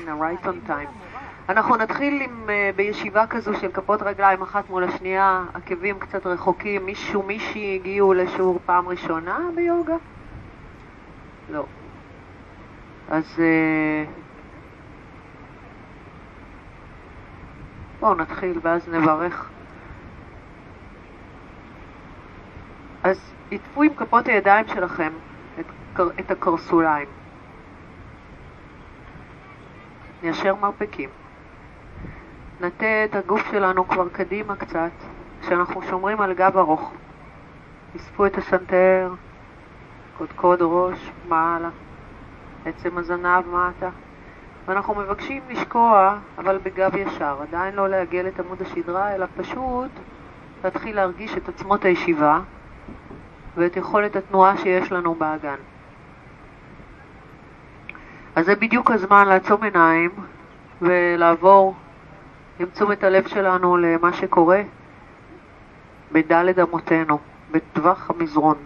הנה, right on time. אנחנו נתחיל עם, uh, בישיבה כזו של כפות רגליים אחת מול השנייה, עקבים קצת רחוקים. מישהו, מישהי הגיעו לשיעור פעם ראשונה ביוגה? לא. אז uh, בואו נתחיל ואז נברך. אז עטפו עם כפות הידיים שלכם את, את הקרסוליים. ניישר מרפקים. נטה את הגוף שלנו כבר קדימה קצת, כשאנחנו שומרים על גב ארוך. אספו את הסנטר, קודקוד ראש מעלה, עצם הזנב מטה. ואנחנו מבקשים לשקוע, אבל בגב ישר, עדיין לא לעגל את עמוד השדרה, אלא פשוט להתחיל להרגיש את עצמות הישיבה ואת יכולת התנועה שיש לנו באגן. אז זה בדיוק הזמן לעצום עיניים ולעבור עם תשומת הלב שלנו למה שקורה בדלת אמותינו, בטווח המזרון.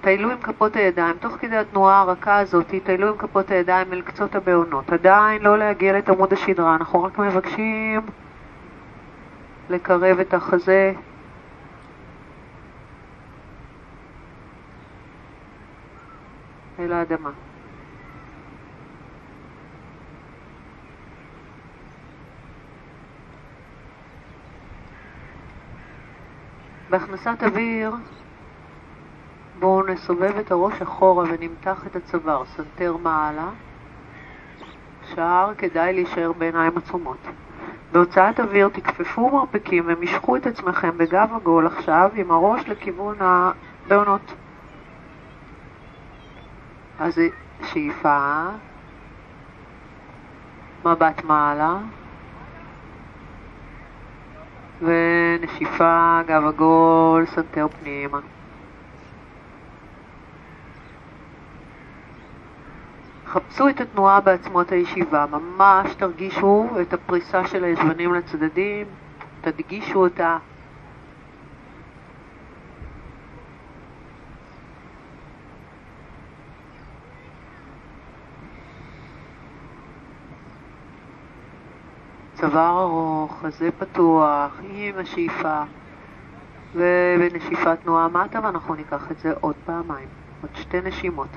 טיילו עם כפות הידיים, תוך כדי התנועה הרכה הזאת, טיילו עם כפות הידיים אל קצות הבעונות. עדיין לא לעגל את עמוד השדרה, אנחנו רק מבקשים לקרב את החזה אל האדמה. בהכנסת אוויר בואו נסובב את הראש אחורה ונמתח את הצוואר, סנטר מעלה. שער כדאי להישאר בעיניים עצומות. בהוצאת אוויר תכפפו מרפקים ומשכו את עצמכם בגב עגול עכשיו עם הראש לכיוון הבהונות. אז שאיפה, מבט מעלה, ונשיפה, גב עגול, סנטר פנימה. חפשו את התנועה בעצמות הישיבה, ממש תרגישו את הפריסה של הישבנים לצדדים, תדגישו אותה. צוואר ארוך, חזה פתוח, עם השאיפה, ובנשיפת תנועה מטה, ואנחנו ניקח את זה עוד פעמיים, עוד שתי נשימות.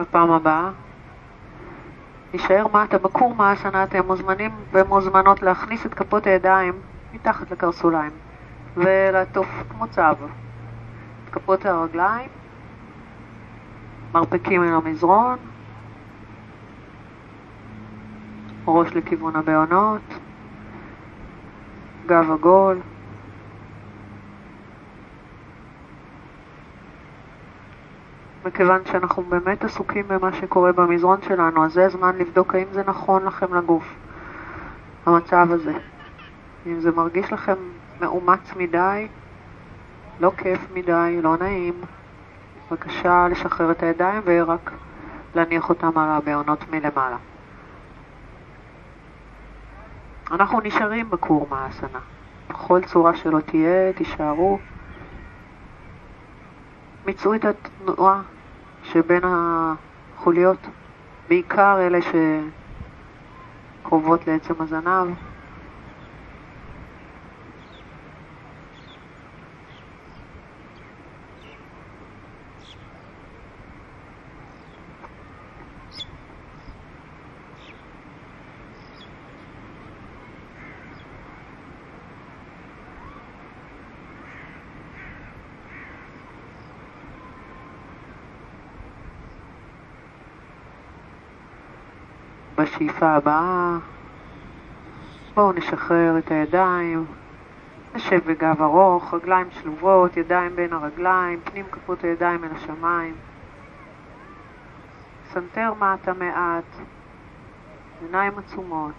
בפעם הבאה. נישאר מטה בקור מאסנה, אתם מוזמנים ומוזמנות להכניס את כפות הידיים מתחת לקרסוליים ולעטוף כמו את כפות הרגליים, מרפקים אל המזרון, ראש לכיוון הבעונות, גב עגול. מכיוון שאנחנו באמת עסוקים במה שקורה במזרון שלנו, אז זה הזמן לבדוק האם זה נכון לכם לגוף, המצב הזה. אם זה מרגיש לכם מאומץ מדי, לא כיף מדי, לא נעים, בבקשה לשחרר את הידיים ורק להניח אותם על הבעונות מלמעלה. אנחנו נשארים בקור מאסנה. בכל צורה שלא תהיה, תישארו. מצאו את התנועה שבין החוליות, בעיקר אלה שקרובות לעצם הזנב. בשאיפה הבאה. בואו נשחרר את הידיים, נשב בגב ארוך, רגליים שלובות, ידיים בין הרגליים, פנים כפות הידיים אל השמיים. סנטר מטה מעט, עיניים עצומות.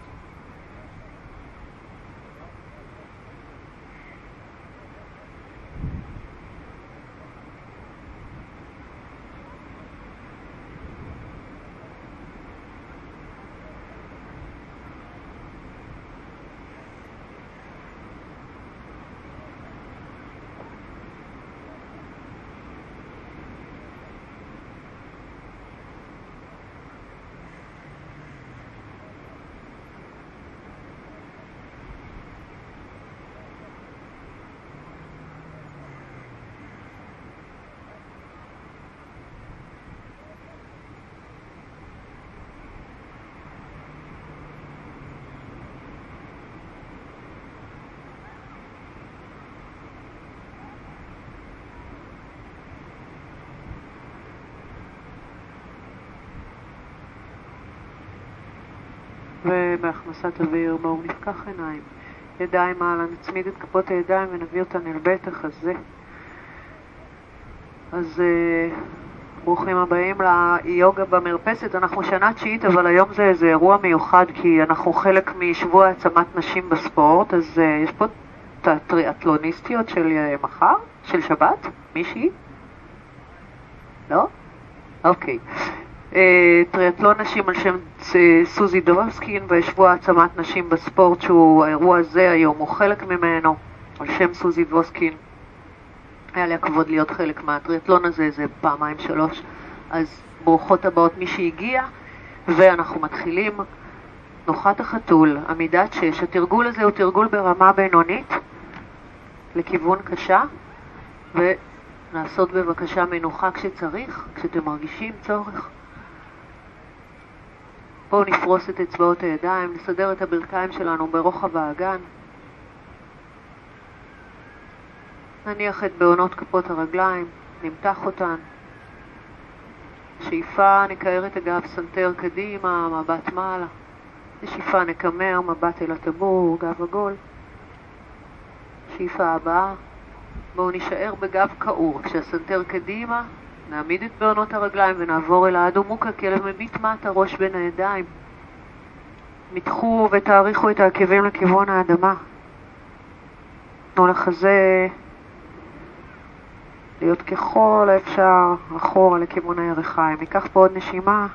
ובהכנסת אוויר בואו נפקח עיניים. ידיים מעלה, נצמיד את כפות הידיים ונביא אותן אל בית החזה. אז uh, ברוכים הבאים ליוגה במרפסת. אנחנו שנה תשיעית, אבל היום זה איזה אירוע מיוחד כי אנחנו חלק משבוע העצמת נשים בספורט, אז uh, יש פה את הטריאטלוניסטיות של uh, מחר, של שבת? מישהי? לא? אוקיי. Uh, טריאטלון נשים על שם סוזי דובסקין ושבוע העצמת נשים בספורט, שהוא האירוע הזה היום, הוא חלק ממנו, על שם סוזי דובסקין. היה לי הכבוד להיות חלק מהטריאטלון הזה איזה פעמיים שלוש, אז ברוכות הבאות מי שהגיע, ואנחנו מתחילים. נוחת החתול, עמידת שש. התרגול הזה הוא תרגול ברמה בינונית לכיוון קשה, ולעשות בבקשה מנוחה כשצריך, כשאתם מרגישים צורך. בואו נפרוס את אצבעות הידיים, נסדר את הברכיים שלנו ברוחב האגן. נניח את בהונות כפות הרגליים, נמתח אותן. שאיפה נקער את הגב סנטר קדימה, מבט מעלה. בנשיפה נקמר, מבט אל הטבור, גב עגול. שאיפה הבאה, בואו נישאר בגב כעור. כשהסנטר קדימה, נעמיד את בעונות הרגליים ונעבור אל האדומוקה, כלב מביט מטה, ראש בין הידיים. מתחו ותאריכו את העקבים לכיוון האדמה. תנו לחזה להיות ככל האפשר אחורה לכיוון הירכיים. ניקח פה עוד נשימה.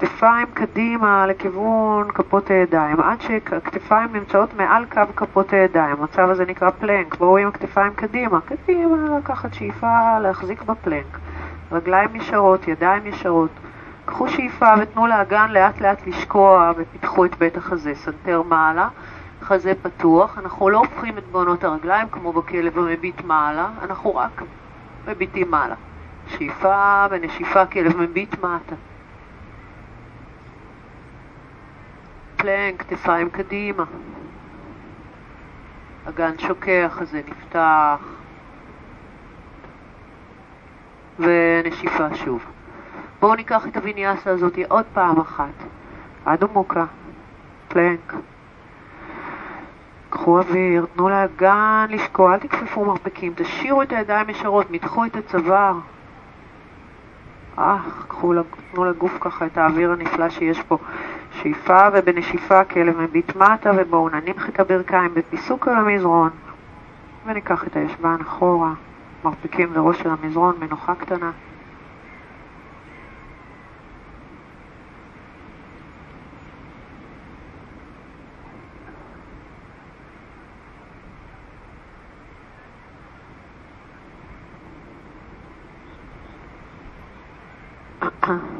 כתפיים קדימה לכיוון כפות הידיים, עד שהכתפיים נמצאות מעל קו כפות הידיים. המצב הזה נקרא פלנק. בואו עם הכתפיים קדימה. קדימה, לקחת שאיפה, להחזיק בפלנק. רגליים ישרות, ידיים ישרות. קחו שאיפה ותנו לאגן לאט לאט לשקוע ופתחו את בית החזה. סנטר מעלה. חזה פתוח, אנחנו לא הופכים את בהונות הרגליים כמו בכלב המביט מעלה, אנחנו רק מביטים מעלה. שאיפה ונשיפה, כלב מביט מטה. פלנק, כתפיים קדימה. אגן שוקע, חזה נפתח. ונשיפה שוב. בואו ניקח את הוויניאסה הזאת עוד פעם אחת. אדו מוקה, פלנק. קחו אוויר, תנו לאגן לשקוע, אל תכפפו מרפקים, תשאירו את הידיים ישרות, מתחו את הצוואר. אה, קחו, תנו לגוף ככה את האוויר הנפלא שיש פה. שאיפה ובנשיפה כלב מביט מטה ובואו נניח את הברכיים בפיסוק על המזרון וניקח את הישבן אחורה, מרפקים לראש של המזרון, מנוחה קטנה.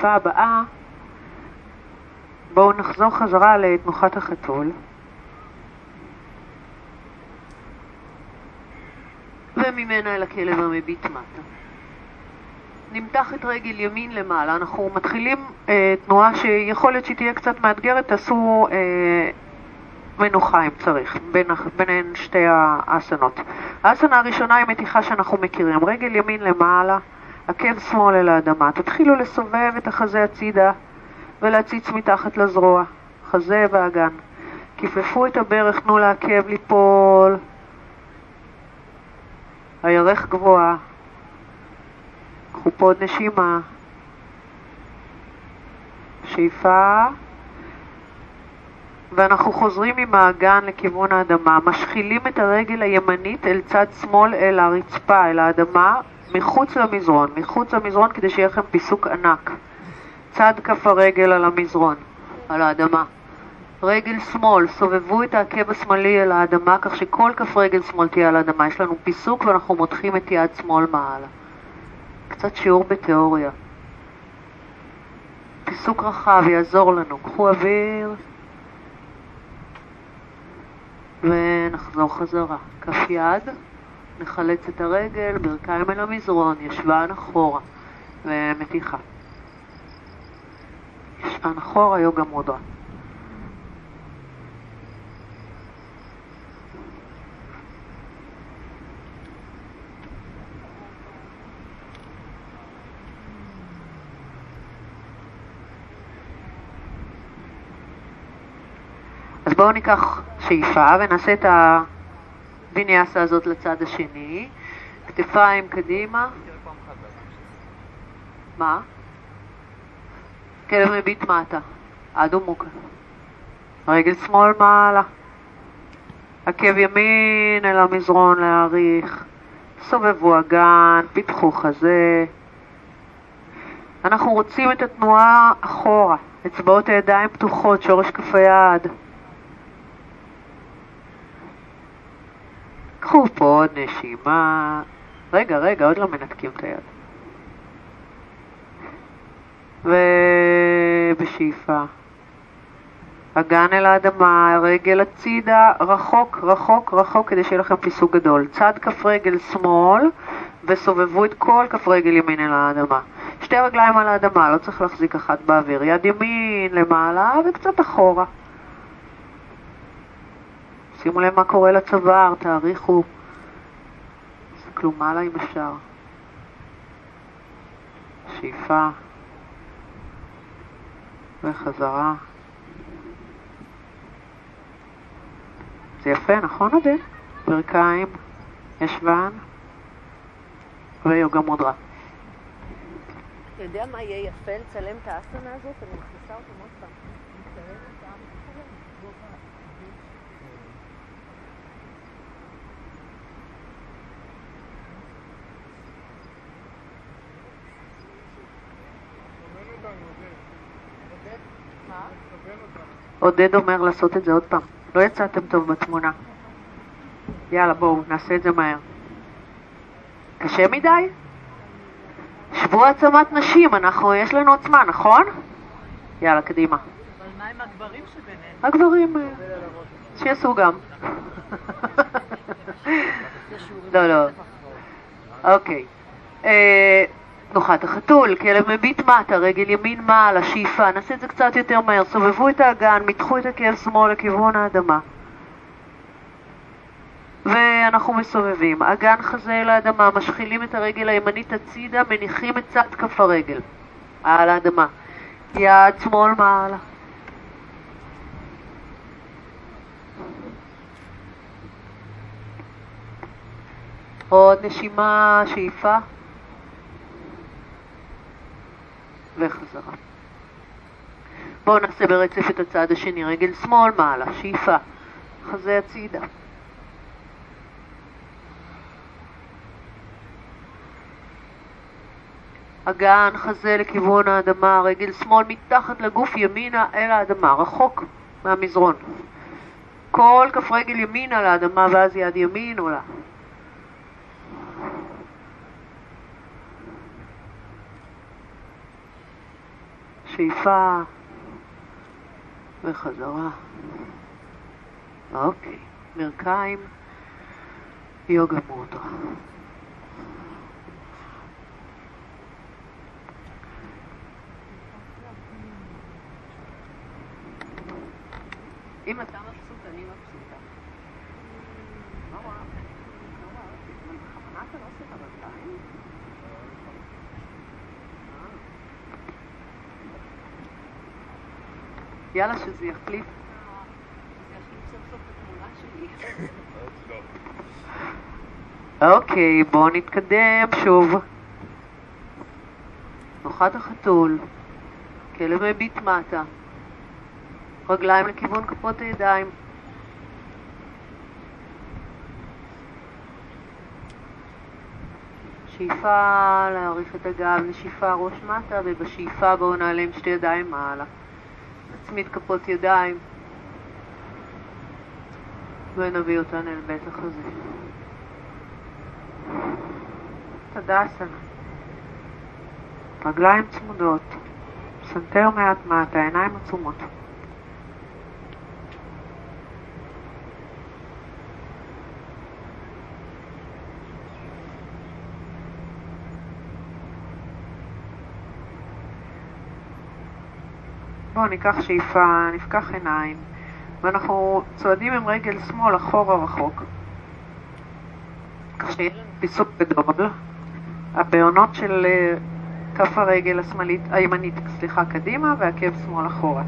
בשאיפה הבאה בואו נחזור חזרה לתנוחת החתול וממנה אל הכלב המביט מטה. נמתח את רגל ימין למעלה, אנחנו מתחילים אה, תנועה שיכול להיות שהיא תהיה קצת מאתגרת, תעשו אה, מנוחה אם צריך, בין, ביניהן שתי האסנות. האסנה הראשונה היא מתיחה שאנחנו מכירים, רגל ימין למעלה, עקב שמאל אל האדמה. תתחילו לסובב את החזה הצידה ולהציץ מתחת לזרוע, חזה ואגן. כפפו את הברך, תנו לעקב ליפול. הירך גבוהה. קחו פה עוד נשימה. שאיפה. ואנחנו חוזרים עם האגן לכיוון האדמה, משחילים את הרגל הימנית אל צד שמאל אל הרצפה, אל האדמה, מחוץ למזרון, מחוץ למזרון כדי שיהיה לכם פיסוק ענק. צד כף הרגל על המזרון, על האדמה. רגל שמאל, סובבו את העקב השמאלי על האדמה כך שכל כף רגל שמאל תהיה על האדמה. יש לנו פיסוק ואנחנו מותחים את יד שמאל מעלה. קצת שיעור בתיאוריה. פיסוק רחב יעזור לנו. קחו אוויר ונחזור חזרה. כף יד. נחלץ את הרגל, ברכיים אל המזרון, ישבן אחורה ומתיחה. ישבן אחורה, יוגה מודרה. אז בואו ניקח שאיפה ונעשה את ה... הוויניאסה הזאת לצד השני. כתפיים קדימה. מה? כלב מביט מטה, עד ומוקה. רגל שמאל מעלה. עקב ימין אל המזרון להאריך. סובבו אגן, פיתחו חזה. אנחנו רוצים את התנועה אחורה, אצבעות הידיים פתוחות, שורש כף היד. קחו פה עוד נשימה. רגע, רגע, עוד לא מנתקים את היד. ובשאיפה. אגן אל האדמה, רגל הצידה, רחוק, רחוק, רחוק, כדי שיהיה לכם פיסוק גדול. צד כף רגל שמאל, וסובבו את כל כף רגל ימין אל האדמה. שתי רגליים על האדמה, לא צריך להחזיק אחת באוויר. יד ימין למעלה וקצת אחורה. שימו לב מה קורה לצוואר, תאריכו. תסתכלו מעלה אם אפשר. שאיפה. וחזרה. זה יפה, נכון עודד? ברכיים, ישבן ויוגה מודרה. אתה יודע מה יהיה יפה לצלם את האסנה הזאת? אני מכניסה אותם עוד פעם. עודד אומר לעשות את זה עוד פעם. לא יצאתם טוב בתמונה. יאללה, בואו, נעשה את זה מהר. קשה מדי? שבוע העצמת נשים, אנחנו, יש לנו עוצמה, נכון? יאללה, קדימה. אבל מה עם הגברים שביניהם? הגברים, אה, שיעשו גם. לא, לא. אוקיי. תנוחת החתול, כלב מביט מטה, רגל ימין מעלה, שאיפה, נעשה את זה קצת יותר מהר, סובבו את האגן, מתחו את הכאב שמאל לכיוון האדמה. ואנחנו מסובבים. אגן חזה אל האדמה, משחילים את הרגל הימנית הצידה, מניחים את צד כף הרגל על האדמה. יד שמאל מעלה. עוד נשימה, שאיפה. וחזרה. בואו נעשה ברצף את הצד השני, רגל שמאל מעלה, שאיפה, חזה הצידה. אגן חזה לכיוון האדמה, רגל שמאל מתחת לגוף ימינה אל האדמה, רחוק מהמזרון. כל כף רגל ימינה לאדמה ואז יד ימין עולה. שאיפה וחזרה. אוקיי, ברכיים, יוגה מודרה. אם אתה מבסוט, אני מבסוטה. לא רואה, לא רואה. בכוונה אתה לא עושה את הרגליים? יאללה, שזה יחליף. אוקיי, בואו נתקדם שוב. תנוחת החתול, כלב מביט מטה, רגליים לכיוון כפות הידיים. שאיפה להאריך את הגב, נשיפה ראש מטה, ובשאיפה בואו נעלה עם שתי ידיים מעלה. נצמיד כפות ידיים ונביא אותן אל בית החזה. טדאסנה. רגליים צמודות, סנטר מעט מטה, עיניים עצומות. בואו ניקח שאיפה, נפקח עיניים, ואנחנו צועדים עם רגל שמאל אחורה רחוק. כך לנו פיסוק גדול. הבעונות של אה, כף הרגל השמאלית, הימנית, סליחה, קדימה, ועקב שמאל אחורה.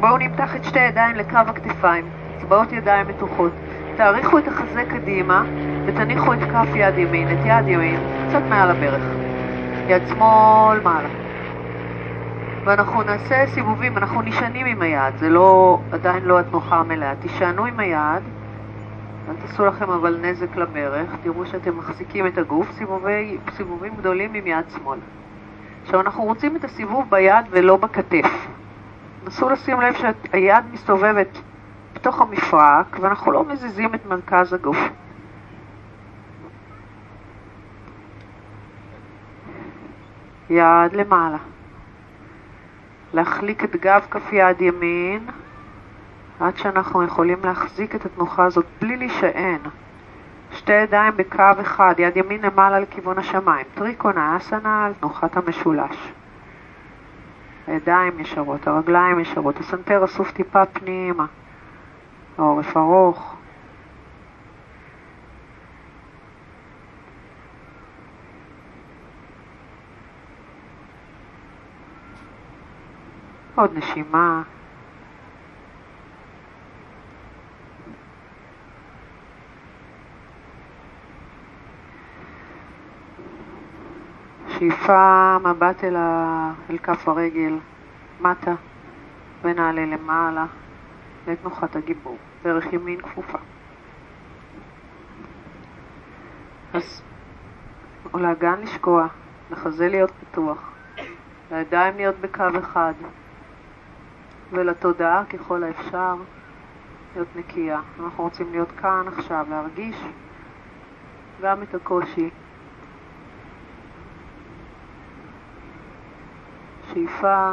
בואו נמתח את שתי ידיים לקו הכתפיים, אצבעות ידיים מתוחות. תאריכו את החזה קדימה ותניחו את כף יד ימין, את יד ימין, קצת מעל הברך. יד שמאל מעלה. ואנחנו נעשה סיבובים, אנחנו נשענים עם היד, זה לא, עדיין לא התנוחה המלאה. תשענו עם היד, אל תעשו לכם אבל נזק לברך, תראו שאתם מחזיקים את הגוף, סיבובי, סיבובים גדולים עם יד שמאל. עכשיו אנחנו רוצים את הסיבוב ביד ולא בכתף. נסו לשים לב שהיד מסתובבת בתוך המפרק ואנחנו לא מזיזים את מרכז הגוף. יד למעלה. להחליק את גב כף יד ימין עד שאנחנו יכולים להחזיק את התנוחה הזאת בלי להישען. שתי ידיים בקו אחד, יד ימין למעלה לכיוון השמיים. טריקונה אסנה על תנוחת המשולש. הידיים ישרות, הרגליים ישרות, הסנטר אסוף טיפה פנימה. העורף ארוך. עוד נשימה. שאיפה מבט אל, ה... אל כף הרגל, מטה, ונעלה למעלה לתנוחת הגיבור, דרך ימין כפופה. אז לאגן לשקוע, לחזה להיות פתוח, לידיים להיות בקו אחד, ולתודעה ככל האפשר להיות נקייה. אנחנו רוצים להיות כאן עכשיו, להרגיש גם את הקושי. שאיפה,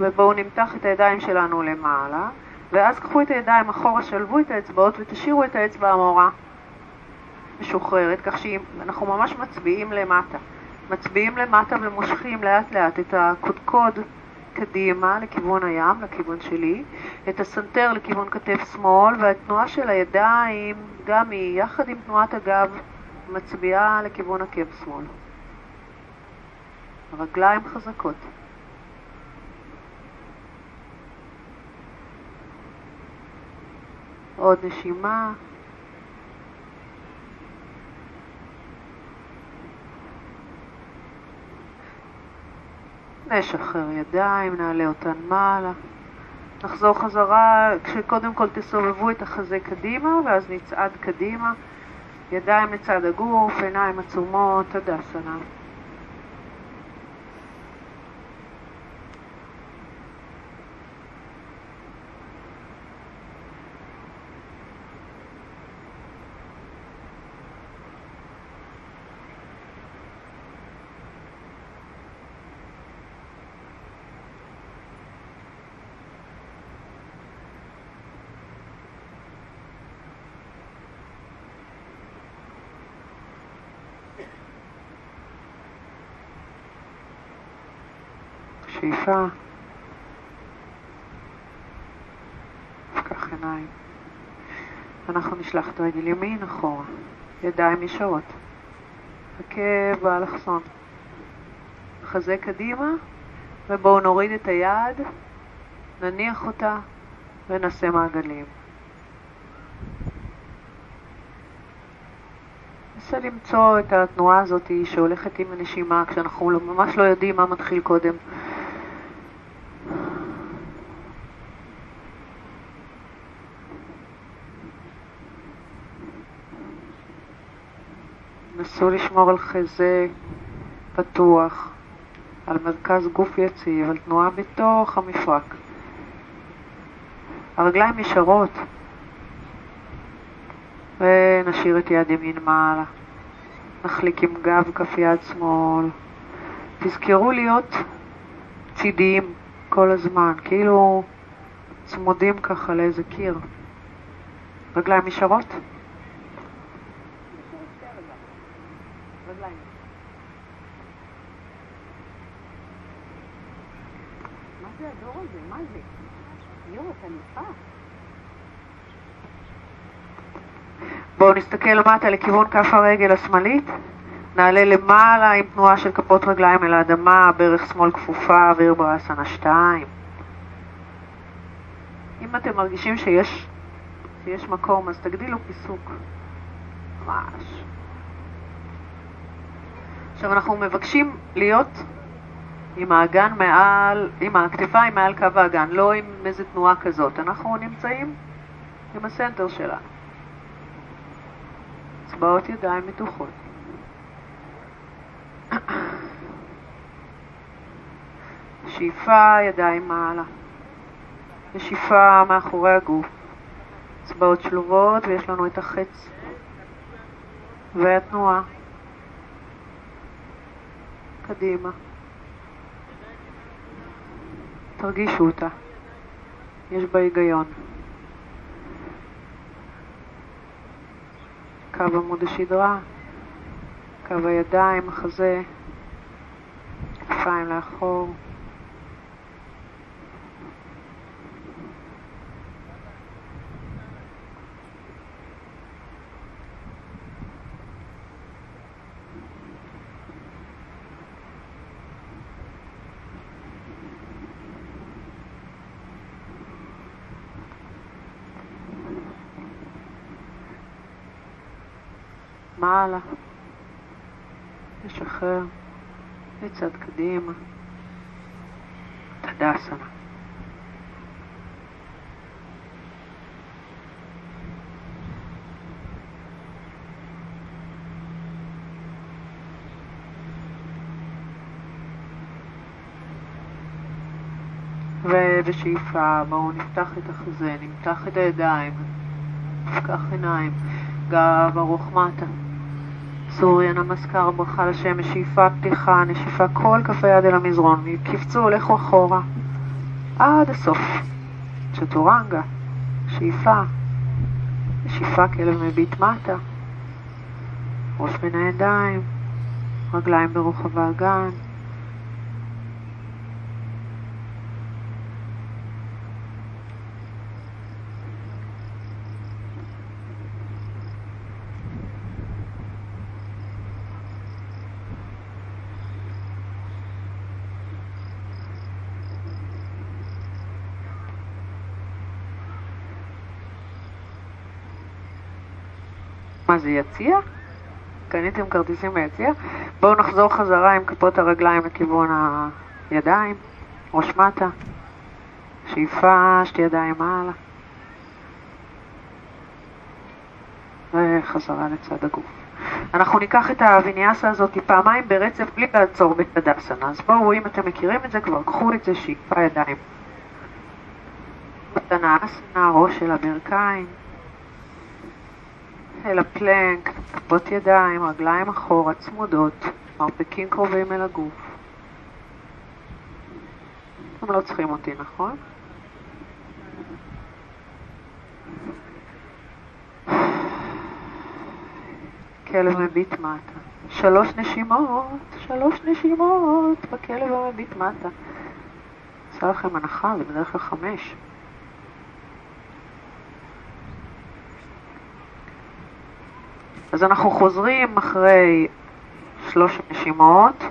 ובואו נמתח את הידיים שלנו למעלה, ואז קחו את הידיים אחורה, שלבו את האצבעות ותשאירו את האצבע המורה משוחררת, כך שאנחנו ממש מצביעים למטה. מצביעים למטה ומושכים לאט לאט את הקודקוד קדימה לכיוון הים, לכיוון שלי, את הסנטר לכיוון כתף שמאל, והתנועה של הידיים, גם היא, יחד עם תנועת הגב, מצביעה לכיוון עקב שמאל. הרגליים חזקות. עוד נשימה. נשחרר ידיים, נעלה אותן מעלה. נחזור חזרה כשקודם כל תסובבו את החזה קדימה ואז נצעד קדימה. ידיים לצד הגוף, עיניים עצומות, הדסנה. שאיפה. נפקח עיניים. אנחנו נשלח את רגל ימין אחורה, ידיים ישרות. עקב באלכסון. חזה קדימה, ובואו נוריד את היד, נניח אותה ונעשה מעגלים. ננסה למצוא את התנועה הזאת שהולכת עם הנשימה כשאנחנו ממש לא יודעים מה מתחיל קודם. נסו לשמור על חזה פתוח, על מרכז גוף יציב, על תנועה בתוך המפרק. הרגליים ישרות, ונשאיר את יד ימין מעלה. נחליק עם גב כף יד שמאל. תזכרו להיות צידיים כל הזמן, כאילו צמודים ככה לאיזה קיר. רגליים ישרות? בואו נסתכל למטה לכיוון כף הרגל השמאלית. נעלה למעלה עם תנועה של כפות רגליים אל האדמה, ברך שמאל כפופה, אוויר ברסנה 2. אם אתם מרגישים שיש, שיש מקום, אז תגדילו פיסוק. ממש. עכשיו אנחנו מבקשים להיות עם האגן מעל, עם הכתפיים מעל קו האגן, לא עם איזה תנועה כזאת. אנחנו נמצאים עם הסנטר שלנו. אצבעות ידיים מתוחות. שאיפה ידיים מעלה. ושאיפה מאחורי הגוף. אצבעות שלובות ויש לנו את החץ והתנועה. קדימה. תרגישו אותה. יש בה היגיון. קו עמוד השדרה, קו הידיים, החזה, כתפיים לאחור. מעלה, לשחרר, לצד קדימה, תדסנה. ובשאיפה בואו נפתח את החזה, נמתח את הידיים, נפקח עיניים, גב ארוך מטה. סוריה, נמסקר, ברכה לשמש, שאיפה, פתיחה, נשיפה, כל כף היד אל המזרון, קפצו, לכו אחורה, עד הסוף. צ'טורנגה, שאיפה, נשיפה, כלב מביט מטה, ראש בין הידיים, רגליים ברוחב האגן. מה זה יציע? קניתם כרטיסים ביציע? בואו נחזור חזרה עם כפות הרגליים לכיוון הידיים, ראש מטה, שאיפה, שתי ידיים מעלה, וחזרה לצד הגוף. אנחנו ניקח את הוויניאסה הזאת פעמיים ברצף בלי לעצור בתדסנה. אז בואו, אם אתם מכירים את זה כבר, קחו את זה, שאיפה ידיים. אסנה, ראש של הברכיים. אל הפלנק, כפות ידיים, רגליים אחורה, צמודות, מרפקים קרובים אל הגוף. אתם לא צריכים אותי, נכון? כלב מביט מטה. שלוש נשימות, שלוש נשימות בכלב המביט מטה. עושה לכם הנחה, זה בדרך כלל חמש. אז אנחנו חוזרים אחרי שלוש נשימות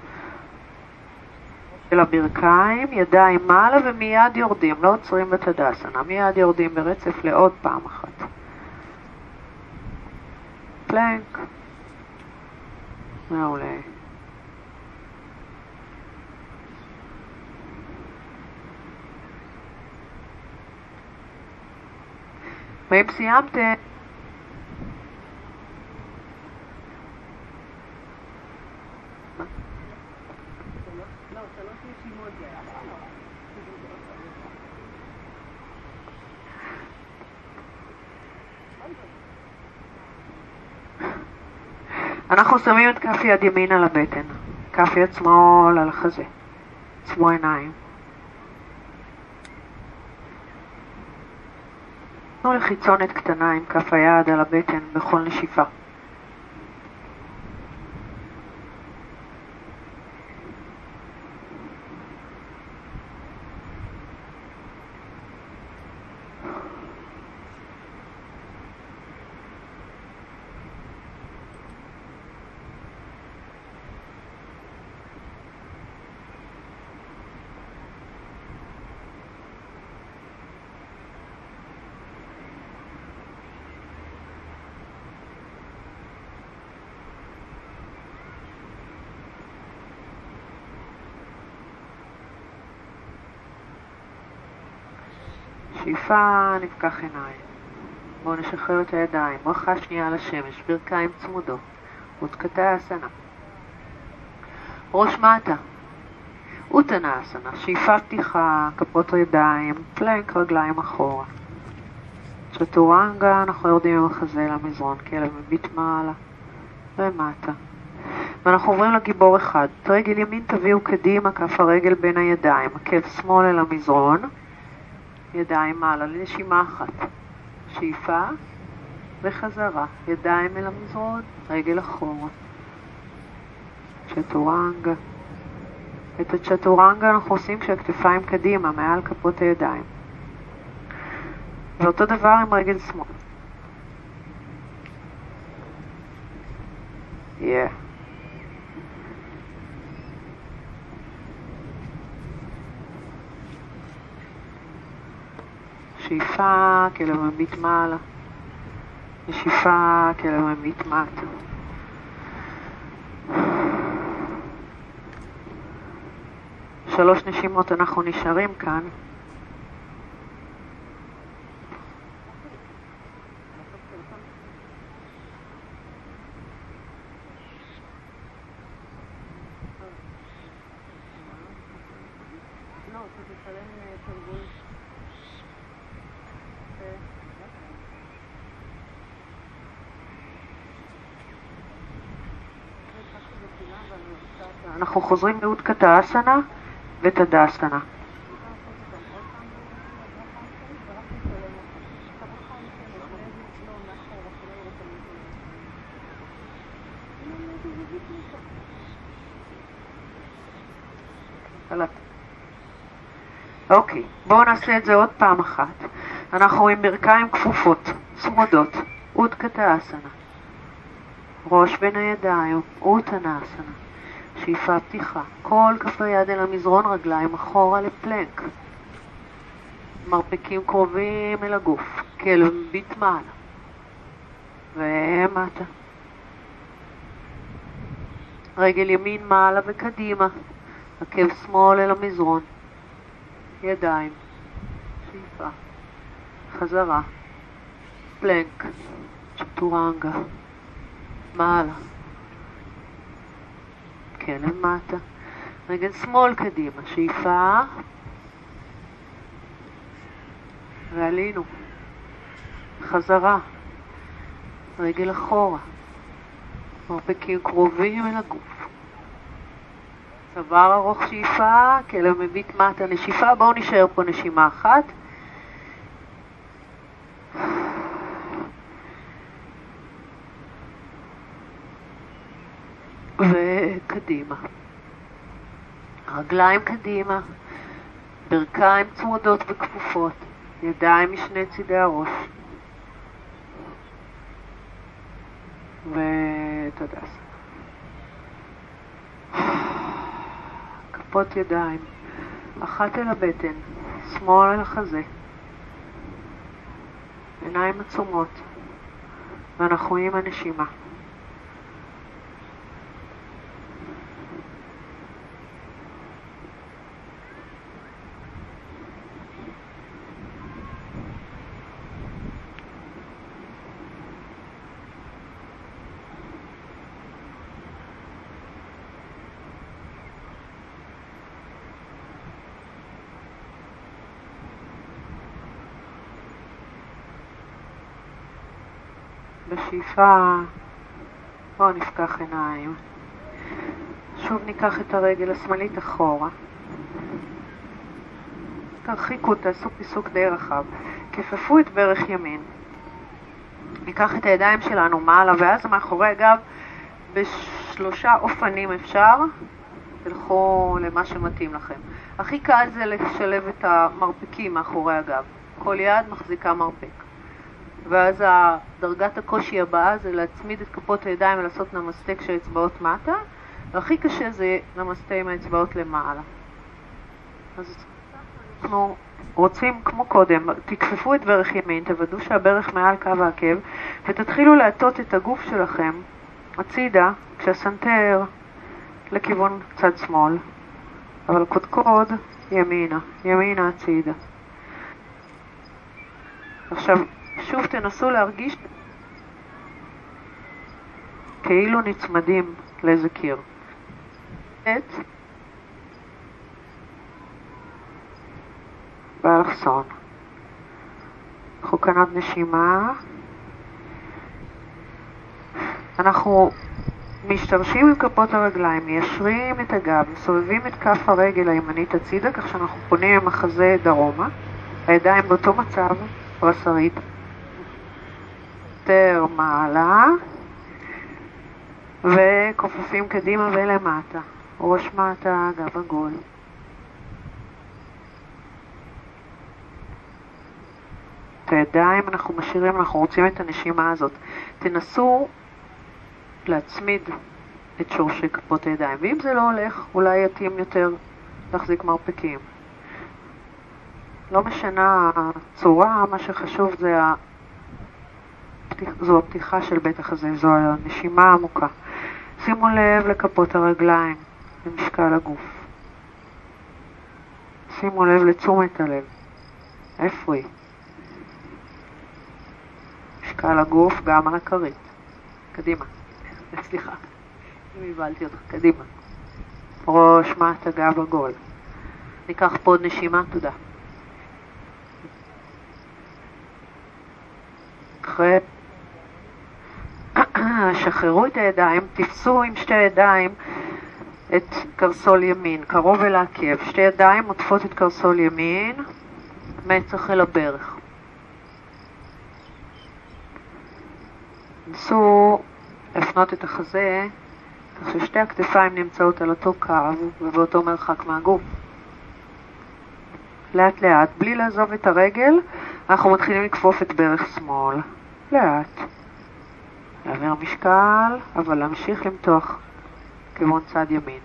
של הברכיים, ידיים מעלה ומיד יורדים, לא עוצרים בתדסנה, מיד יורדים ברצף לעוד פעם אחת. פלנק. מעולה. ואם סיימתם אנחנו שמים את כף יד ימין על הבטן, כף יד שמאל על החזה, עצמו עיניים. תנו לחיצונת קטנה עם כף היד על הבטן בכל נשיפה. שאיפה, נפקח עיניים. בואו נשחרר את הידיים, ברכה שנייה על השמש, ברכיים צמודות, ותקתה אסנה. ראש מטה, אוטנה אסנה, שאיפה פתיחה, כפות ידיים, פלנק רגליים אחורה. צ'טורנגה, אנחנו יורדים עם החזה למזרון, כלב מביט מעלה ומטה. ואנחנו עוברים לגיבור אחד. את רגל ימין תביאו קדימה, כף הרגל בין הידיים, עקב שמאל אל המזרון, ידיים מעלה לנשימה אחת. שאיפה וחזרה, ידיים אל המזרון, רגל אחורה. צ'טורנגה. את הצ'טורנגה אנחנו עושים כשהכתפיים קדימה, מעל כפות הידיים. ואותו דבר עם רגל שמאל. Yeah. שאיפה, כלב מביט מעלה. נשיפה, כלב מביט מטה. שלוש נשימות אנחנו נשארים כאן. אנחנו חוזרים לאותקתא אסנה ותדאסנה. אוקיי, בואו נעשה את זה עוד פעם אחת. אנחנו עם ברכיים כפופות, צמודות, אותקתא אסנה. ראש בין הידיים, אותנה אסנה. שאיפה פתיחה. כל כף היד אל המזרון, רגליים אחורה לפלנק. מרפקים קרובים אל הגוף. כלב מביט מעלה. ומטה. רגל ימין מעלה וקדימה. עקב שמאל אל המזרון. ידיים. שאיפה. חזרה. פלנק. צ'טורנגה. מעלה. כן, למטה. רגל שמאל קדימה, שאיפה. ועלינו. חזרה. רגל אחורה. מרפקים קרובים אל הגוף. צוואר ארוך שאיפה, כלב מביט מטה נשיפה. בואו נשאר פה נשימה אחת. וקדימה. רגליים קדימה, ברכיים צמודות וכפופות, ידיים משני צידי הראש. ותודה. כפות ידיים, אחת אל הבטן, שמאל אל החזה, עיניים עצומות, ואנחנו עם הנשימה. בשאיפה, בואו נפקח עיניים. שוב ניקח את הרגל השמאלית אחורה. תרחיקו, תעשו פיסוק די רחב. כפפו את ברך ימין. ניקח את הידיים שלנו מעלה ואז מאחורי הגב בשלושה אופנים אפשר. תלכו למה שמתאים לכם. הכי קל זה לשלב את המרפקים מאחורי הגב. כל יד מחזיקה מרפק. ואז דרגת הקושי הבאה זה להצמיד את כפות הידיים ולעשות נמסטה כשהאצבעות מטה, והכי קשה זה נמסטה עם האצבעות למעלה. אז אנחנו רוצים, כמו קודם, תכפפו את ברך ימין, תוודאו שהברך מעל קו העקב, ותתחילו להטות את הגוף שלכם הצידה, כשהסנטר לכיוון צד שמאל, אבל קודקוד ימינה, ימינה הצידה. עכשיו, שוב תנסו להרגיש כאילו נצמדים לאיזה קיר. באלכסון. קחו כאן עוד נשימה. אנחנו משתרשים עם כפות הרגליים, מיישרים את הגב, מסובבים את כף הרגל הימנית הצידה, כך שאנחנו פונים עם החזה דרומה. הידיים באותו מצב, פרסרית. יותר מעלה, וכופפים קדימה ולמטה. ראש מטה, גב עגול. את הידיים אנחנו משאירים, אנחנו רוצים את הנשימה הזאת. תנסו להצמיד את שורשי כפות הידיים, ואם זה לא הולך, אולי יתאים יותר להחזיק מרפקים. לא משנה הצורה, מה שחשוב זה. זו הפתיחה של בית החזה, זו הנשימה העמוקה. שימו לב לכפות הרגליים, למשקל הגוף. שימו לב לתשומת הלב. איפה היא? משקל הגוף גם על הכרית. קדימה. סליחה, אם הבלתי אותך. קדימה. ראש, מטה, גב עגול. ניקח פה עוד נשימה, תודה. אחרי... שחררו את הידיים, תפסו עם שתי ידיים את קרסול ימין, קרוב אל העקב. שתי ידיים עוטפות את קרסול ימין, מצח אל הברך. נסו להפנות את החזה כך ששתי הכתפיים נמצאות על אותו קו ובאותו מרחק מהגוף. לאט לאט, בלי לעזוב את הרגל, אנחנו מתחילים לכפוף את ברך שמאל. לאט. להעביר משקל, אבל להמשיך למתוח כיוון צד ימין.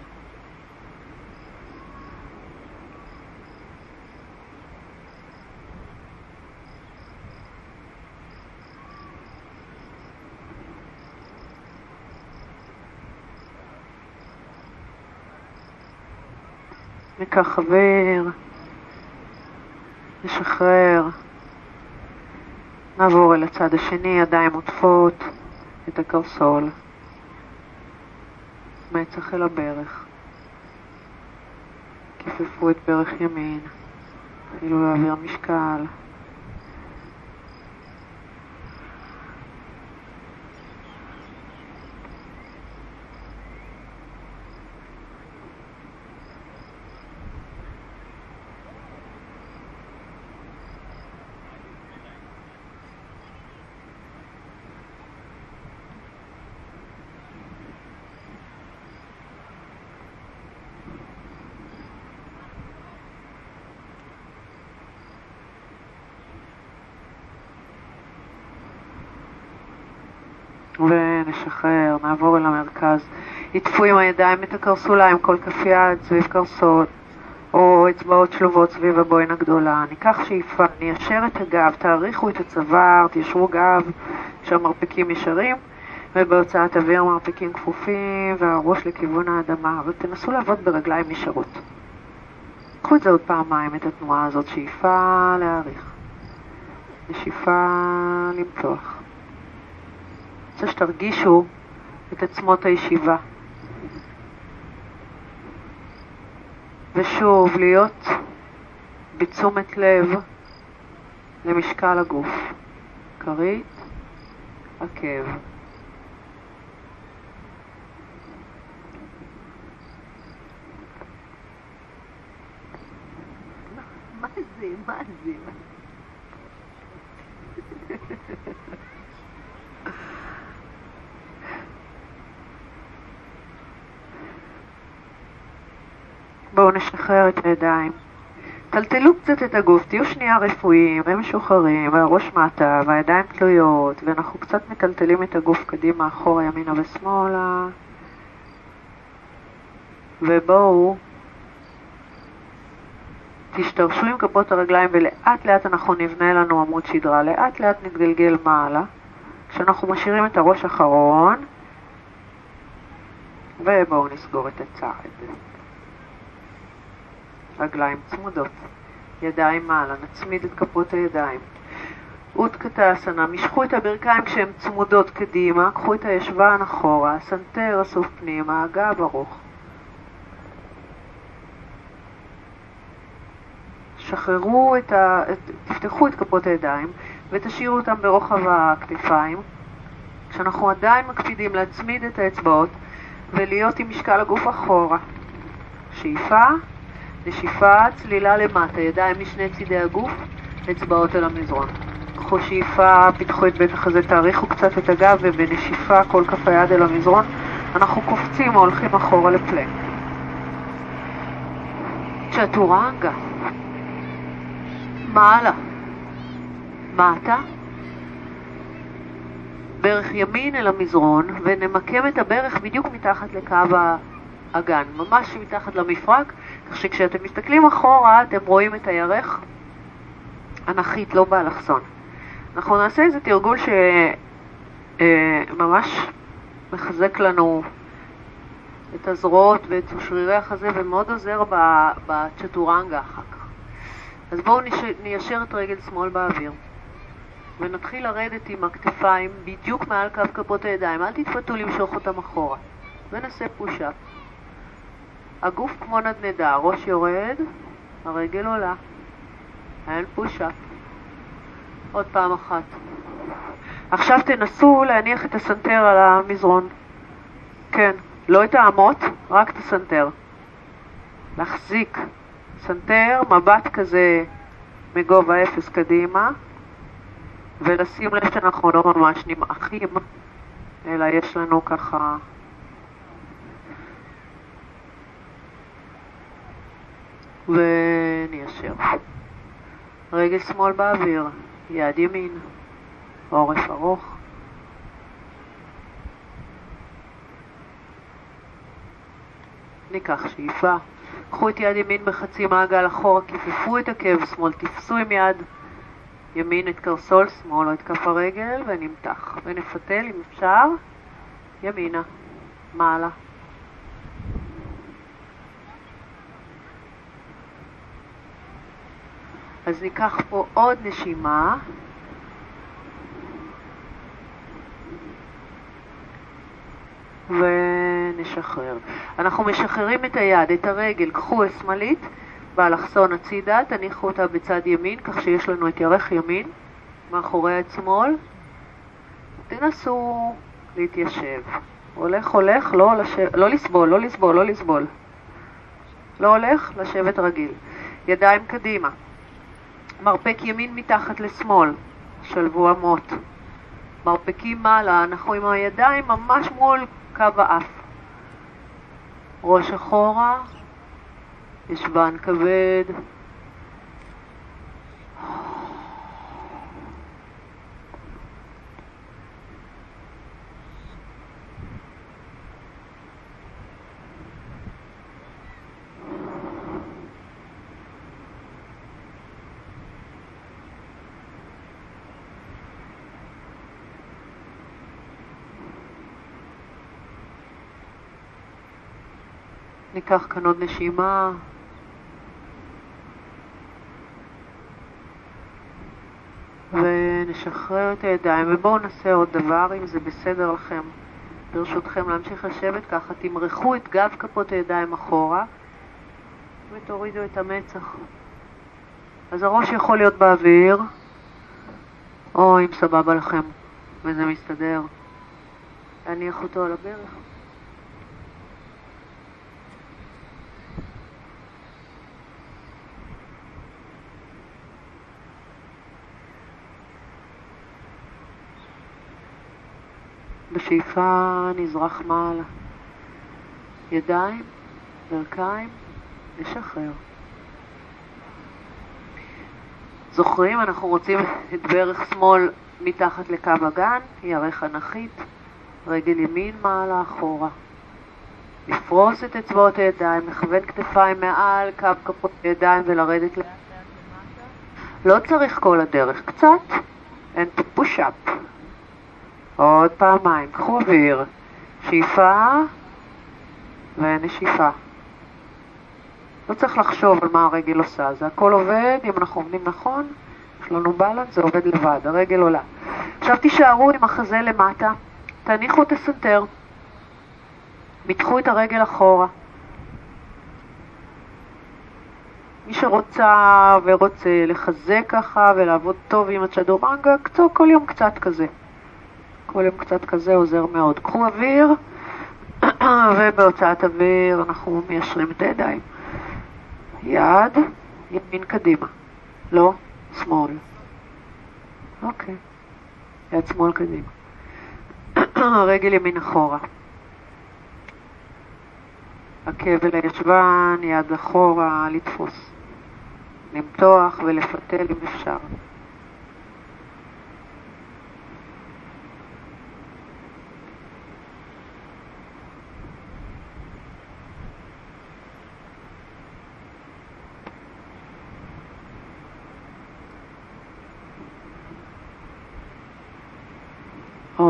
ניקח חבר, נשחרר, נעבור אל הצד השני, ידיים עוטפות את הקרסול, מצח אל הברך, כיפפו את ברך ימין, אפילו להעביר משקל. ונשחרר, נעבור אל המרכז. עטפו עם הידיים את הקרסוליים, כל כף יד סביב קרסול, או אצבעות שלובות סביב הבוין הגדולה. ניקח שאיפה, ניישר את הגב, תאריכו את הצוואר, תיישרו גב, שהמרפקים ישרים, ובהוצאת אוויר מרפקים כפופים, והראש לכיוון האדמה, ותנסו לעבוד ברגליים ישרות. קחו את זה עוד פעמיים, את התנועה הזאת, שאיפה להאריך, נשיפה למתוח. רוצה שתרגישו את עצמות הישיבה. ושוב, להיות בתשומת לב למשקל הגוף. כרית, עקב. מה זה? מה זה? בואו נשחרר את הידיים. טלטלו קצת את הגוף, תהיו שנייה רפואיים ומשוחררים, והראש מטה, והידיים תלויות, ואנחנו קצת מטלטלים את הגוף קדימה, אחורה, ימינה ושמאלה. ובואו תשתרשו עם כפות הרגליים ולאט לאט אנחנו נבנה לנו עמוד שדרה, לאט לאט נתגלגל מעלה, כשאנחנו משאירים את הראש אחרון, ובואו נסגור את הצעד. רגליים צמודות, ידיים מעלה, נצמיד את כפות הידיים. אותקתאסנה, משכו את הברכיים כשהן צמודות קדימה, קחו את הישבן אחורה, הסנטר אסוף פנימה, הגב ארוך. שחררו את ה... תפתחו את כפות הידיים ותשאירו אותם ברוחב הכתפיים. כשאנחנו עדיין מקפידים להצמיד את האצבעות ולהיות עם משקל הגוף אחורה. שאיפה, נשיפה, צלילה למטה, ידיים משני צידי הגוף, אצבעות אל המזרון. קחו שאיפה, פיתחו את בית החזה, תאריכו קצת את הגב ובנשיפה כל כף היד אל המזרון. אנחנו קופצים או הולכים אחורה לפלנק. צ'טורנגה. מעלה, מטה, ברך ימין אל המזרון, ונמקם את הברך בדיוק מתחת לקו האגן, ממש מתחת למפרק, שכשאתם מסתכלים אחורה אתם רואים את הירך אנכית, לא באלכסון. אנחנו נעשה איזה תרגול שממש אה, מחזק לנו את הזרועות ואת שרירי החזה ומאוד עוזר בצ'טורנגה אחר כך. אז בואו ניישר את רגל שמאל באוויר ונתחיל לרדת עם הכתפיים בדיוק מעל קו כפות הידיים, אל תתפתו למשוך אותם אחורה ונעשה פוש-אפ. הגוף כמו נדנדה, הראש יורד, הרגל עולה. אין פוש-אפ. עוד פעם אחת. עכשיו תנסו להניח את הסנטר על המזרון. כן, לא את האמות, רק את הסנטר. להחזיק סנטר, מבט כזה מגובה אפס קדימה, ולשים לב שאנחנו לא ממש נמעכים, אלא יש לנו ככה... וניישר. רגל שמאל באוויר, יד ימין, עורף ארוך. ניקח שאיפה. קחו את יד ימין בחצי מעגל אחורה, כיפפו את עקב שמאל, תפסו עם יד ימין את קרסול שמאל או את כף הרגל ונמתח. ונפתל אם אפשר, ימינה, מעלה. אז ניקח פה עוד נשימה. ונשחרר. אנחנו משחררים את היד, את הרגל, קחו השמאלית באלכסון הצידה, תניחו אותה בצד ימין, כך שיש לנו את ירך ימין מאחורי היד שמאל. תנסו להתיישב. הולך, הולך, לא, לשב, לא לסבול, לא לסבול, לא לסבול. לא הולך, לשבת רגיל. ידיים קדימה. מרפק ימין מתחת לשמאל, שלבו אמות. מרפקים מעלה, אנחנו עם הידיים ממש מול קו האף. ראש אחורה, ישבן כבד. ניקח כאן עוד נשימה. ונשחרר את הידיים, ובואו נעשה עוד דבר, אם זה בסדר לכם, ברשותכם להמשיך לשבת ככה, תמרחו את גב כפות הידיים אחורה ותורידו את המצח. אז הראש יכול להיות באוויר, או אם סבבה לכם וזה מסתדר, להניח אותו על הברך. בשאיפה נזרח מעלה. ידיים, ברכיים, נשחרר. זוכרים, אנחנו רוצים את ברך שמאל מתחת לקו הגן, ירך אנכית, רגל ימין מעלה אחורה. לפרוס את אצבעות הידיים, לכוון כתפיים מעל קו כפות הידיים ולרדת לאט לאט למטה. לא צריך כל הדרך, קצת, and push up. עוד פעמיים, קחו אוויר, שאיפה ונשיפה. לא צריך לחשוב על מה הרגל עושה, זה הכל עובד, אם אנחנו עובדים נכון, יש לנו בלנס, זה עובד לבד, הרגל עולה. עכשיו תישארו עם החזה למטה, תניחו את הסנטר, מתחו את הרגל אחורה. מי שרוצה ורוצה לחזק ככה ולעבוד טוב עם הצ'דורנגה, כל יום קצת כזה. יום קצת כזה עוזר מאוד. קחו אוויר, ובהוצאת אוויר אנחנו מיישרים את הידיים. יד, ימין קדימה. לא, שמאל. אוקיי. יד שמאל קדימה. רגל ימין אחורה. עקב אל הישבן, יד אחורה, לתפוס. למתוח ולפתל אם אפשר.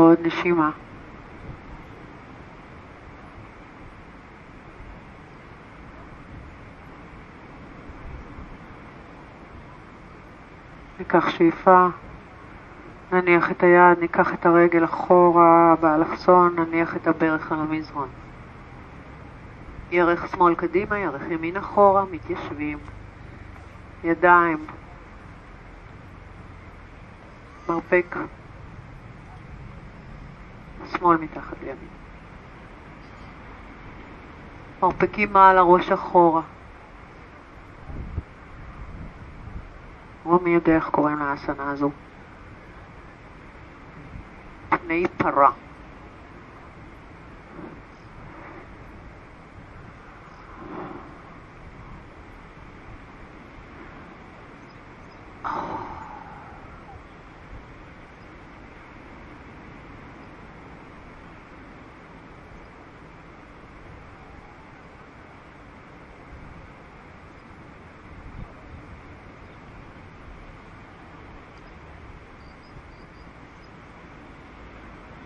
עוד נשימה. ניקח שאיפה, נניח את היד, ניקח את הרגל אחורה באלכסון, נניח את הברך על המזרון. ירך שמאל קדימה, ירך ימין אחורה, מתיישבים. ידיים, מרפק. שמאל מתחת לימין. מרפקים מעל הראש אחורה. רומי יודע איך קוראים לאסנה הזו. פני פרה.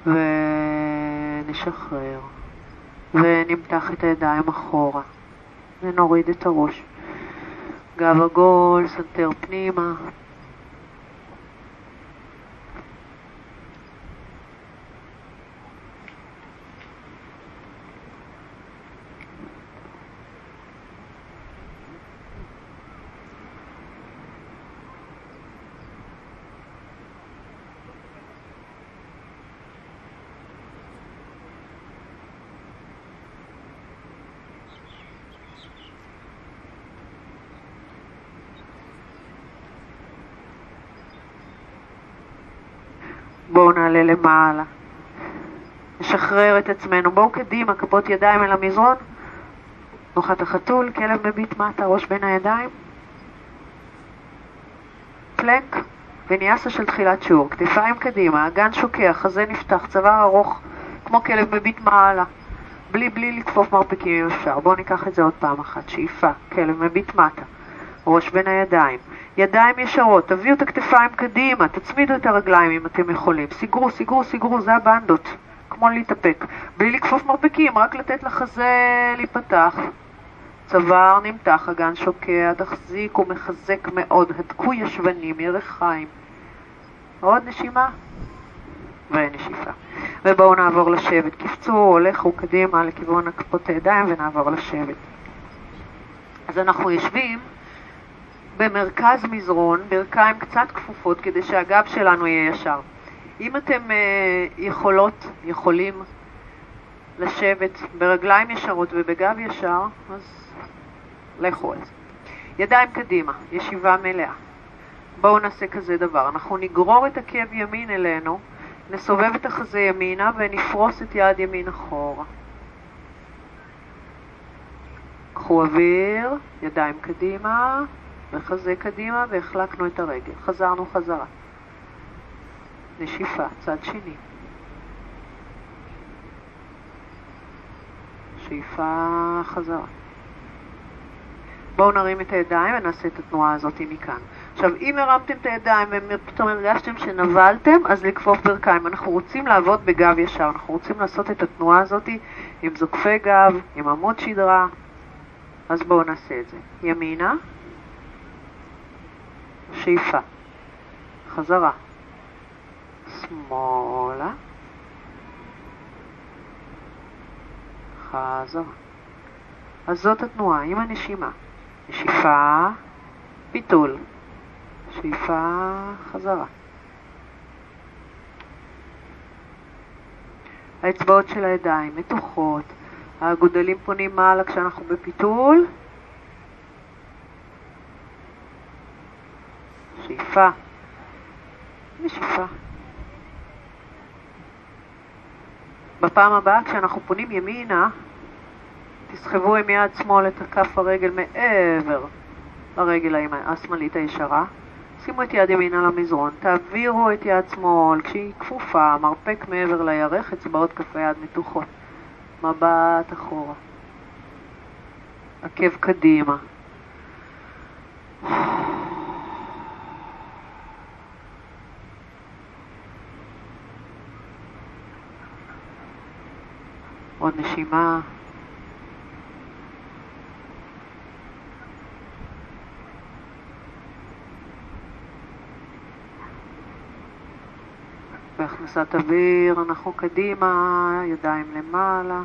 ונשחרר, ונמתח את הידיים אחורה, ונוריד את הראש. גב עגול, סנטר פנימה, בואו נעלה למעלה. נשחרר את עצמנו. בואו קדימה, כפות ידיים אל המזרון. נוחת החתול, כלב מביט מטה, ראש בין הידיים. פלנק וניאסה של תחילת שיעור. כתפיים קדימה, אגן שוקע, חזה נפתח, צוואר ארוך, כמו כלב מביט מעלה. בלי בלי לתפוף מרפקים אם אפשר. בואו ניקח את זה עוד פעם אחת. שאיפה, כלב מביט מטה. ראש בין הידיים. ידיים ישרות, תביאו את הכתפיים קדימה, תצמידו את הרגליים אם אתם יכולים. סגרו, סגרו, סגרו, זה הבנדות. כמו להתאפק. בלי לכפוף מרפקים, רק לתת לחזה להיפתח. צוואר נמתח, אגן שוקע, תחזיק ומחזק מאוד, הדקו ישבנים, ירך חיים. עוד נשימה ונשיפה. ובואו נעבור לשבת. קפצו, הולכו קדימה לכיוון כפות הידיים ונעבור לשבת. אז אנחנו יושבים במרכז מזרון, ברכיים קצת כפופות כדי שהגב שלנו יהיה ישר. אם אתם uh, יכולות, יכולים לשבת ברגליים ישרות ובגב ישר, אז לכו על זה. ידיים קדימה, ישיבה מלאה. בואו נעשה כזה דבר, אנחנו נגרור את עקב ימין אלינו, נסובב את החזה ימינה ונפרוס את יד ימין אחורה. קחו אוויר, ידיים קדימה, וחזה קדימה והחלקנו את הרגל. חזרנו חזרה. נשיפה, צד שני. שאיפה חזרה. בואו נרים את הידיים ונעשה את התנועה הזאת מכאן. עכשיו, אם הרמתם את הידיים ופתאום הרגשתם שנבלתם, אז לכפוף ברכיים. אנחנו רוצים לעבוד בגב ישר, אנחנו רוצים לעשות את התנועה הזאת עם זוקפי גב, עם עמוד שדרה, אז בואו נעשה את זה. ימינה, שאיפה. חזרה. שמאלה. חזרה. אז זאת התנועה עם הנשימה. נשיפה, ביטול. שאיפה, חזרה. האצבעות של הידיים מתוחות, הגודלים פונים מעלה כשאנחנו בפיתול. שאיפה, נשיפה. בפעם הבאה כשאנחנו פונים ימינה, תסחבו עם יד שמאל את כף הרגל מעבר לרגל השמאלית הישרה. שימו את יד ימין על המזרון, תעבירו את יד שמאל כשהיא כפופה, מרפק מעבר לירך, אצבעות כף היד מתוחות. מבט אחורה. עקב קדימה. עוד נשימה. בהכנסת אוויר אנחנו קדימה, ידיים למעלה,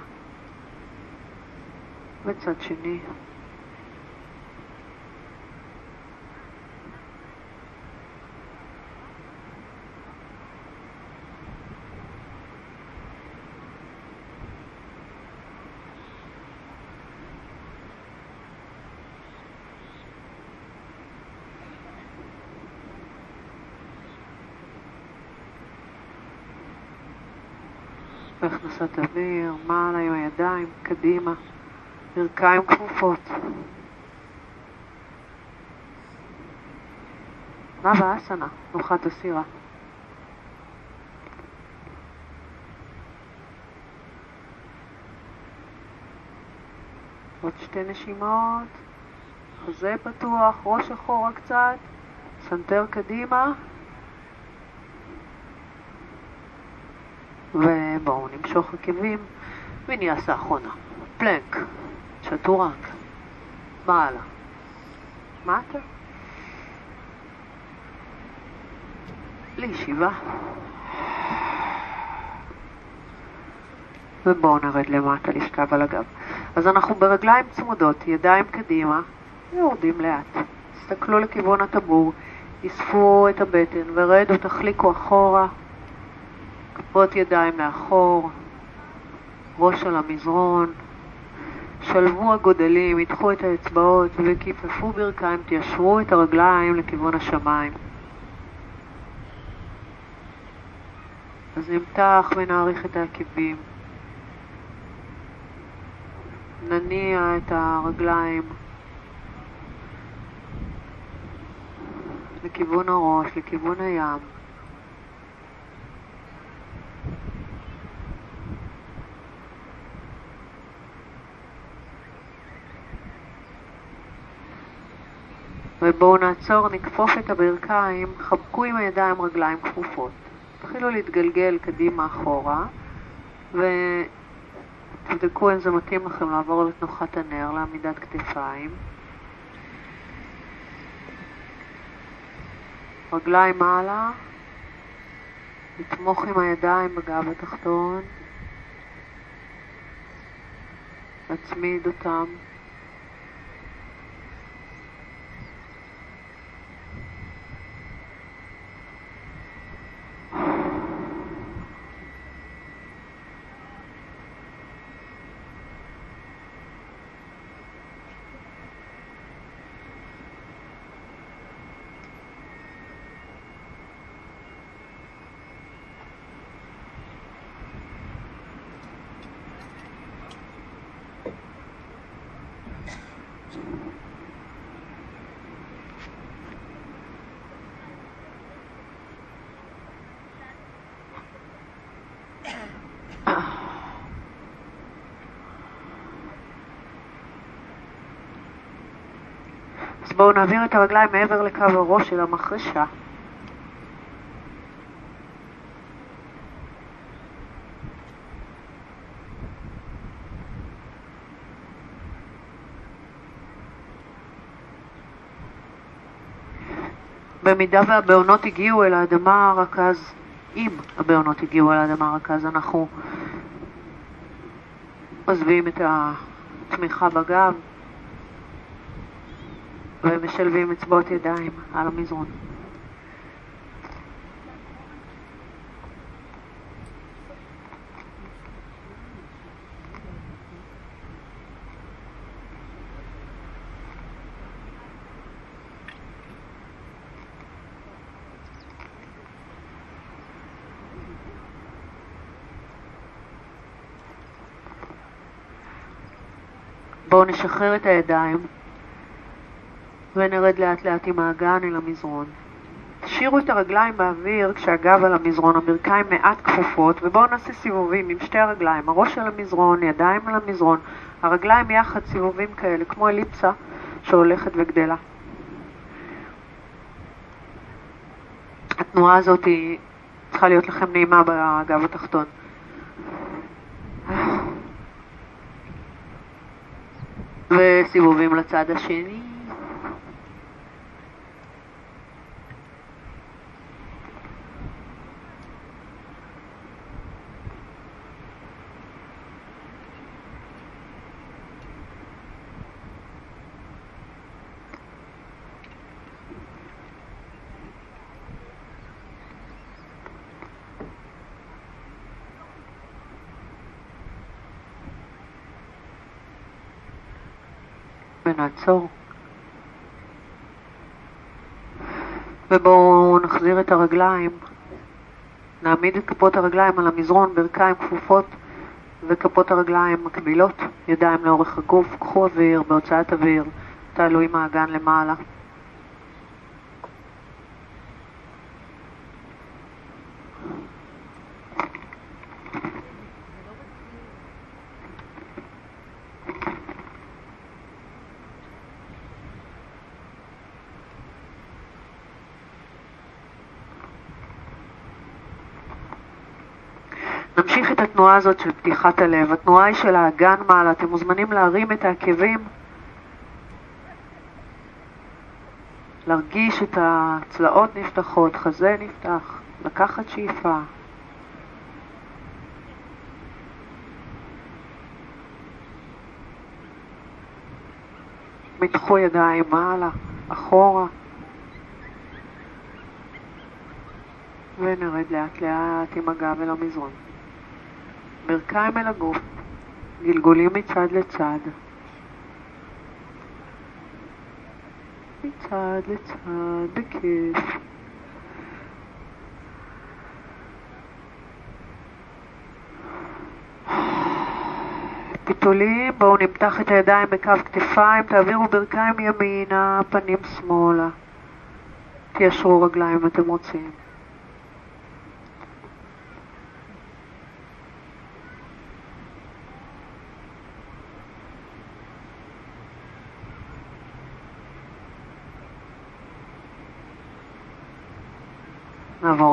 וצד שני. בהכנסת אוויר, מעלה עם הידיים, קדימה, ברכיים כפופות. נאוואסנה, תנוחת הסירה. עוד שתי נשימות, חזה פתוח, ראש אחורה קצת, סנטר קדימה. ובואו נמשוך עקבים וניאסה אחרונה. פלנק, צ'טורנק, מעלה, מטה, לישיבה. ובואו נרד למטה, לשכב על הגב. אז אנחנו ברגליים צמודות, ידיים קדימה, יורדים לאט. תסתכלו לכיוון הטבור, אספו את הבטן ורדו, תחליקו אחורה. כפות ידיים לאחור, ראש על המזרון, שלבו הגודלים, ידחו את האצבעות וכיפפו ברכיים, תיישרו את הרגליים לכיוון השמיים. אז נמתח ונעריך את העקבים. נניע את הרגליים לכיוון הראש, לכיוון הים. ובואו נעצור, נכפוף את הברכיים, חבקו עם הידיים רגליים כפופות. תתחילו להתגלגל קדימה אחורה, ותבדקו אם זה מתאים לכם לעבור לתנוחת הנר, לעמידת כתפיים. רגליים מעלה, לתמוך עם הידיים בגב התחתון, להצמיד אותם. בואו נעביר את הרגליים מעבר לקו הראש של המחרשה. במידה והבעונות הגיעו אל האדמה הרכה, אז אם הבעונות הגיעו אל האדמה הרכה, אז אנחנו עוזבים את התמיכה בגב ומשלבים אצבעות ידיים על המזרון. בואו נשחרר את הידיים ונרד לאט לאט עם האגן אל המזרון. תשאירו את הרגליים באוויר כשהגב על המזרון, הברכיים מעט כפופות, ובואו נעשה סיבובים עם שתי הרגליים, הראש על המזרון, ידיים על המזרון, הרגליים יחד סיבובים כאלה, כמו אליפסה שהולכת וגדלה. התנועה הזאת היא צריכה להיות לכם נעימה בגב התחתון. וסיבובים לצד השני. ונעצור. ובואו נחזיר את הרגליים, נעמיד את כפות הרגליים על המזרון, ברכיים כפופות וכפות הרגליים מקבילות, ידיים לאורך הגוף, קחו אוויר בהוצאת אוויר, תעלו עם האגן למעלה. נמשיך את התנועה הזאת של פתיחת הלב. התנועה היא של האגן מעלה. אתם מוזמנים להרים את העקבים, להרגיש את הצלעות נפתחות, חזה נפתח, לקחת שאיפה. מתחו ידיים מעלה, אחורה. ונרד לאט לאט עם הגב אל המזרון. ברכיים אל הגוף, גלגולים מצד לצד. מצד לצד, בכיף. פיתולים, בואו נמתח את הידיים בקו כתפיים, תעבירו ברכיים ימינה, פנים שמאלה. תיישרו רגליים אם אתם רוצים.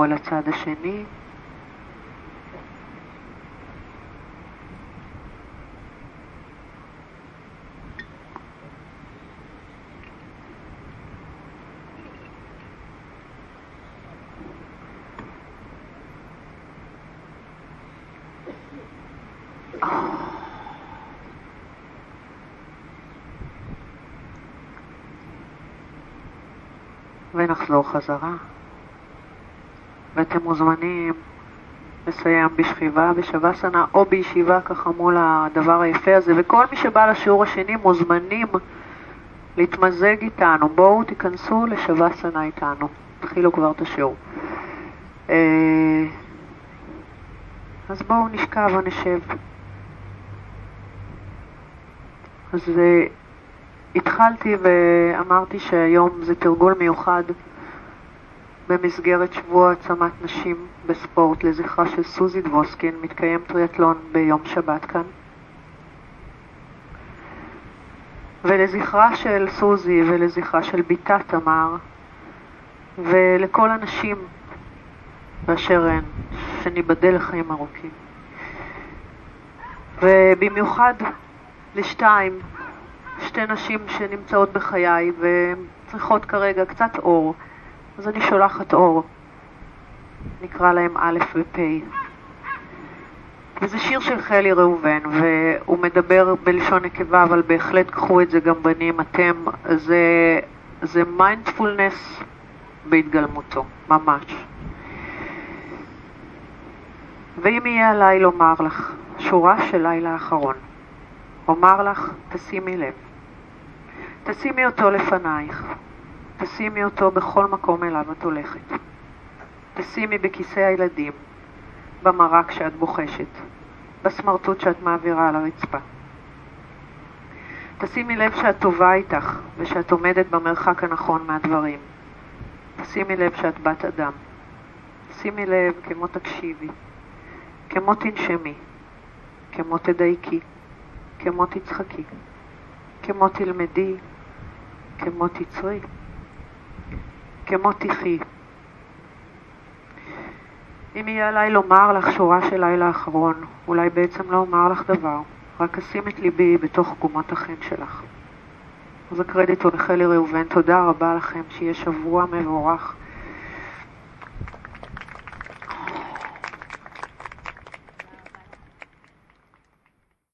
אל הצד השני. ונחזור חזרה. ואתם מוזמנים לסיים בשכיבה בשבסנה או בישיבה ככה מול הדבר היפה הזה. וכל מי שבא לשיעור השני מוזמנים להתמזג איתנו. בואו תיכנסו לשבסנה איתנו. תתחילו כבר את השיעור. אה, אז בואו נשכב ונשב. אז אה, התחלתי ואמרתי שהיום זה תרגול מיוחד במסגרת שבוע העצמת נשים בספורט לזכרה של סוזי דבוסקין מתקיים טריאטלון ביום שבת כאן. ולזכרה של סוזי ולזכרה של בתה תמר ולכל הנשים באשר הן, שניבדל לחיים ארוכים. ובמיוחד לשתיים, שתי נשים שנמצאות בחיי והן צריכות כרגע קצת אור. אז אני שולחת אור. נקרא להם א' ופ'. וזה שיר של חלי ראובן, והוא מדבר בלשון נקבה, אבל בהחלט קחו את זה גם בנים, אתם, זה, זה מיינדפולנס בהתגלמותו, ממש. ואם יהיה עליי לומר לך, שורה של לילה אחרון, אומר לך, תשימי לב. תשימי אותו לפנייך, תשימי אותו בכל מקום אליו את הולכת. תשימי בכיסא הילדים, במרק שאת בוחשת, בסמרטוט שאת מעבירה על הרצפה. תשימי לב שאת טובה איתך ושאת עומדת במרחק הנכון מהדברים. תשימי לב שאת בת אדם. שימי לב כמו תקשיבי, כמו תנשמי, כמו תדייקי, כמו תצחקי, כמו תלמדי, כמו תצרי, כמו תחי. אם יהיה עליי לומר לך שורה של לילה אחרון, אולי בעצם לא אומר לך דבר, רק אשים את ליבי בתוך גומות החן שלך. אז הקרדיט הוא לחלי ראובן, תודה רבה לכם, שיהיה שבוע מבורך.